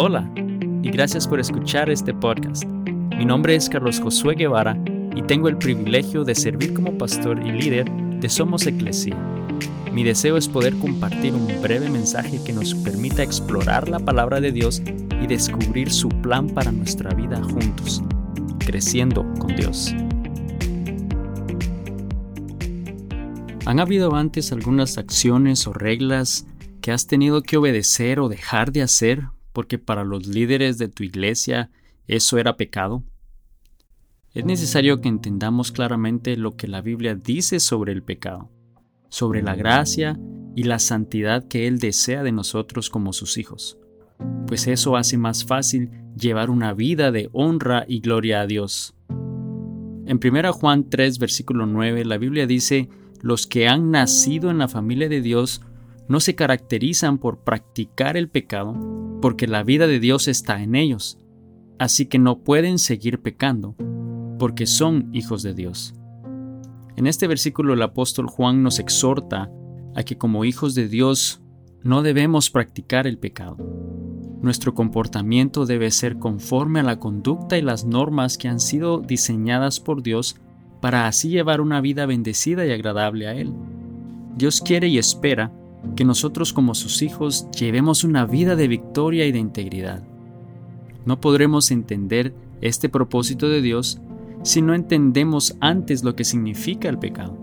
Hola y gracias por escuchar este podcast. Mi nombre es Carlos Josué Guevara y tengo el privilegio de servir como pastor y líder de Somos Eclesia. Mi deseo es poder compartir un breve mensaje que nos permita explorar la palabra de Dios y descubrir su plan para nuestra vida juntos, creciendo con Dios. ¿Han habido antes algunas acciones o reglas que has tenido que obedecer o dejar de hacer porque para los líderes de tu iglesia eso era pecado? Es necesario que entendamos claramente lo que la Biblia dice sobre el pecado, sobre la gracia y la santidad que Él desea de nosotros como sus hijos, pues eso hace más fácil llevar una vida de honra y gloria a Dios. En 1 Juan 3, versículo 9, la Biblia dice, los que han nacido en la familia de Dios no se caracterizan por practicar el pecado, porque la vida de Dios está en ellos, así que no pueden seguir pecando, porque son hijos de Dios. En este versículo el apóstol Juan nos exhorta a que como hijos de Dios no debemos practicar el pecado. Nuestro comportamiento debe ser conforme a la conducta y las normas que han sido diseñadas por Dios para así llevar una vida bendecida y agradable a Él. Dios quiere y espera que nosotros como sus hijos llevemos una vida de victoria y de integridad. No podremos entender este propósito de Dios si no entendemos antes lo que significa el pecado.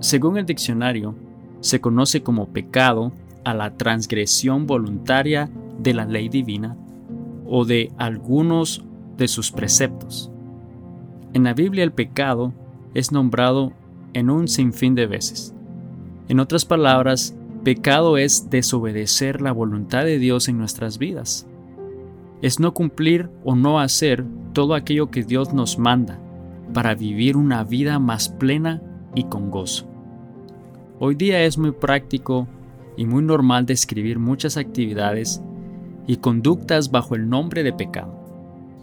Según el diccionario, se conoce como pecado a la transgresión voluntaria de la ley divina o de algunos de sus preceptos. En la Biblia el pecado es nombrado en un sinfín de veces. En otras palabras, Pecado es desobedecer la voluntad de Dios en nuestras vidas. Es no cumplir o no hacer todo aquello que Dios nos manda para vivir una vida más plena y con gozo. Hoy día es muy práctico y muy normal describir muchas actividades y conductas bajo el nombre de pecado.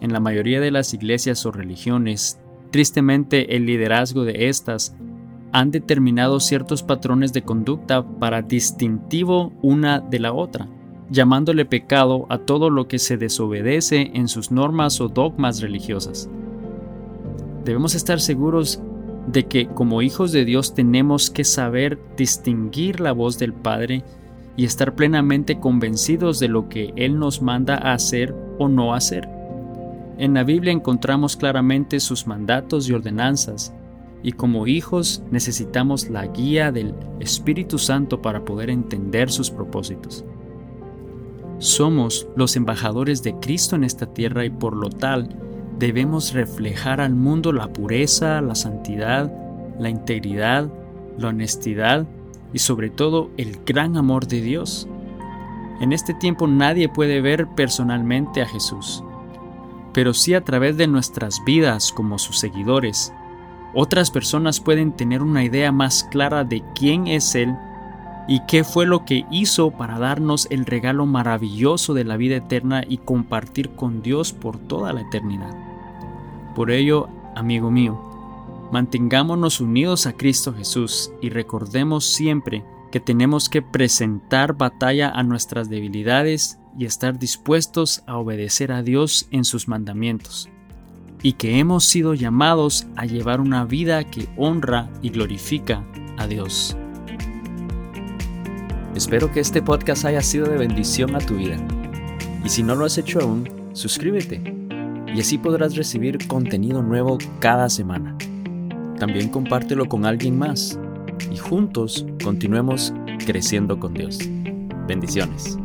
En la mayoría de las iglesias o religiones, tristemente el liderazgo de estas han determinado ciertos patrones de conducta para distintivo una de la otra, llamándole pecado a todo lo que se desobedece en sus normas o dogmas religiosas. Debemos estar seguros de que como hijos de Dios tenemos que saber distinguir la voz del Padre y estar plenamente convencidos de lo que Él nos manda a hacer o no hacer. En la Biblia encontramos claramente sus mandatos y ordenanzas, y como hijos necesitamos la guía del Espíritu Santo para poder entender sus propósitos. Somos los embajadores de Cristo en esta tierra y por lo tal debemos reflejar al mundo la pureza, la santidad, la integridad, la honestidad y sobre todo el gran amor de Dios. En este tiempo nadie puede ver personalmente a Jesús, pero sí a través de nuestras vidas como sus seguidores otras personas pueden tener una idea más clara de quién es Él y qué fue lo que hizo para darnos el regalo maravilloso de la vida eterna y compartir con Dios por toda la eternidad. Por ello, amigo mío, mantengámonos unidos a Cristo Jesús y recordemos siempre que tenemos que presentar batalla a nuestras debilidades y estar dispuestos a obedecer a Dios en sus mandamientos y que hemos sido llamados a llevar una vida que honra y glorifica a Dios. Espero que este podcast haya sido de bendición a tu vida. Y si no lo has hecho aún, suscríbete y así podrás recibir contenido nuevo cada semana. También compártelo con alguien más y juntos continuemos creciendo con Dios. Bendiciones.